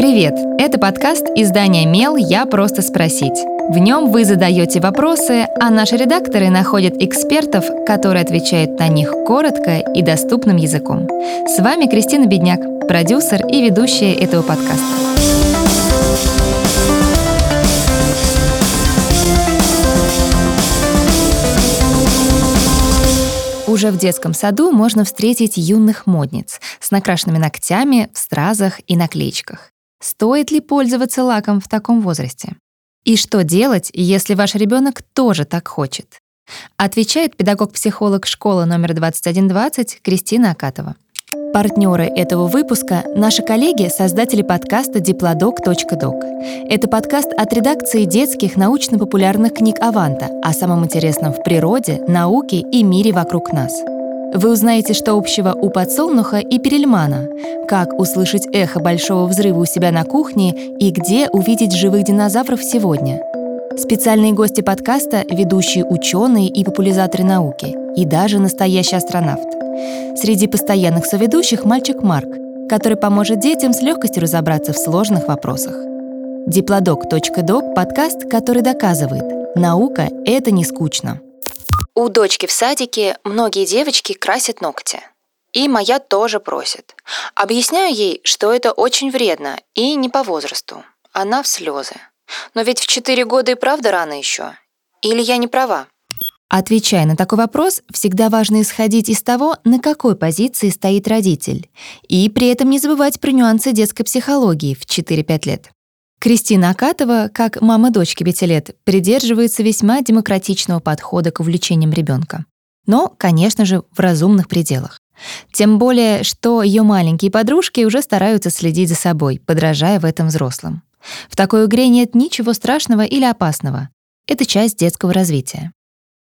Привет! Это подкаст издания «Мел. Я просто спросить». В нем вы задаете вопросы, а наши редакторы находят экспертов, которые отвечают на них коротко и доступным языком. С вами Кристина Бедняк, продюсер и ведущая этого подкаста. Уже в детском саду можно встретить юных модниц с накрашенными ногтями в стразах и наклеечках. Стоит ли пользоваться лаком в таком возрасте? И что делать, если ваш ребенок тоже так хочет? Отвечает педагог-психолог школы номер 2120 Кристина Акатова. Партнеры этого выпуска — наши коллеги, создатели подкаста diplodok.doc. Это подкаст от редакции детских научно-популярных книг «Аванта» о самом интересном в природе, науке и мире вокруг нас. Вы узнаете, что общего у подсолнуха и перельмана, как услышать эхо большого взрыва у себя на кухне и где увидеть живых динозавров сегодня. Специальные гости подкаста — ведущие ученые и популяризаторы науки, и даже настоящий астронавт. Среди постоянных соведущих мальчик Марк, который поможет детям с легкостью разобраться в сложных вопросах. Диплодок.док — подкаст, который доказывает, наука — это не скучно. У дочки в садике многие девочки красят ногти. И моя тоже просит. Объясняю ей, что это очень вредно и не по возрасту. Она в слезы. Но ведь в 4 года и правда рано еще. Или я не права? Отвечая на такой вопрос, всегда важно исходить из того, на какой позиции стоит родитель, и при этом не забывать про нюансы детской психологии в 4-5 лет. Кристина Акатова, как мама дочки 5 лет, придерживается весьма демократичного подхода к увлечениям ребенка. Но, конечно же, в разумных пределах. Тем более, что ее маленькие подружки уже стараются следить за собой, подражая в этом взрослым. В такой игре нет ничего страшного или опасного. Это часть детского развития.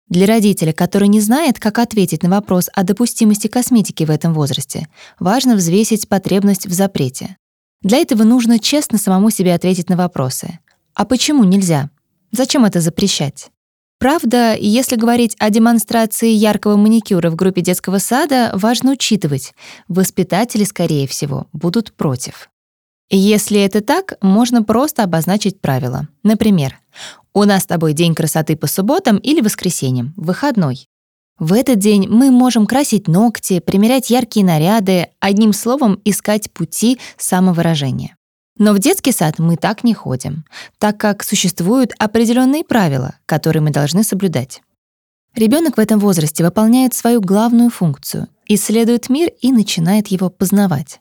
Для родителя, который не знает, как ответить на вопрос о допустимости косметики в этом возрасте, важно взвесить потребность в запрете. Для этого нужно честно самому себе ответить на вопросы. А почему нельзя? Зачем это запрещать? Правда, если говорить о демонстрации яркого маникюра в группе детского сада, важно учитывать, воспитатели, скорее всего, будут против. Если это так, можно просто обозначить правила. Например, у нас с тобой день красоты по субботам или воскресеньям, выходной. В этот день мы можем красить ногти, примерять яркие наряды, одним словом, искать пути самовыражения. Но в детский сад мы так не ходим, так как существуют определенные правила, которые мы должны соблюдать. Ребенок в этом возрасте выполняет свою главную функцию, исследует мир и начинает его познавать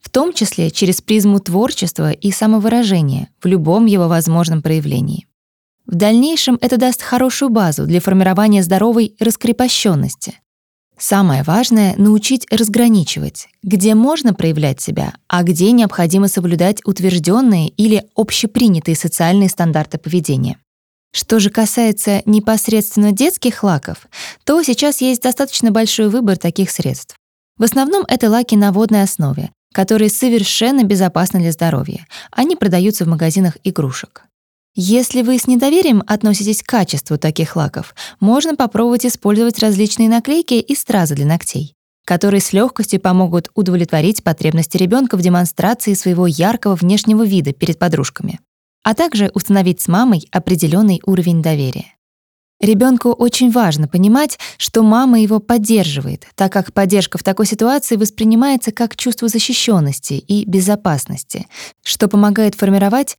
в том числе через призму творчества и самовыражения в любом его возможном проявлении. В дальнейшем это даст хорошую базу для формирования здоровой раскрепощенности. Самое важное — научить разграничивать, где можно проявлять себя, а где необходимо соблюдать утвержденные или общепринятые социальные стандарты поведения. Что же касается непосредственно детских лаков, то сейчас есть достаточно большой выбор таких средств. В основном это лаки на водной основе, которые совершенно безопасны для здоровья. Они продаются в магазинах игрушек. Если вы с недоверием относитесь к качеству таких лаков, можно попробовать использовать различные наклейки и стразы для ногтей, которые с легкостью помогут удовлетворить потребности ребенка в демонстрации своего яркого внешнего вида перед подружками, а также установить с мамой определенный уровень доверия. Ребенку очень важно понимать, что мама его поддерживает, так как поддержка в такой ситуации воспринимается как чувство защищенности и безопасности, что помогает формировать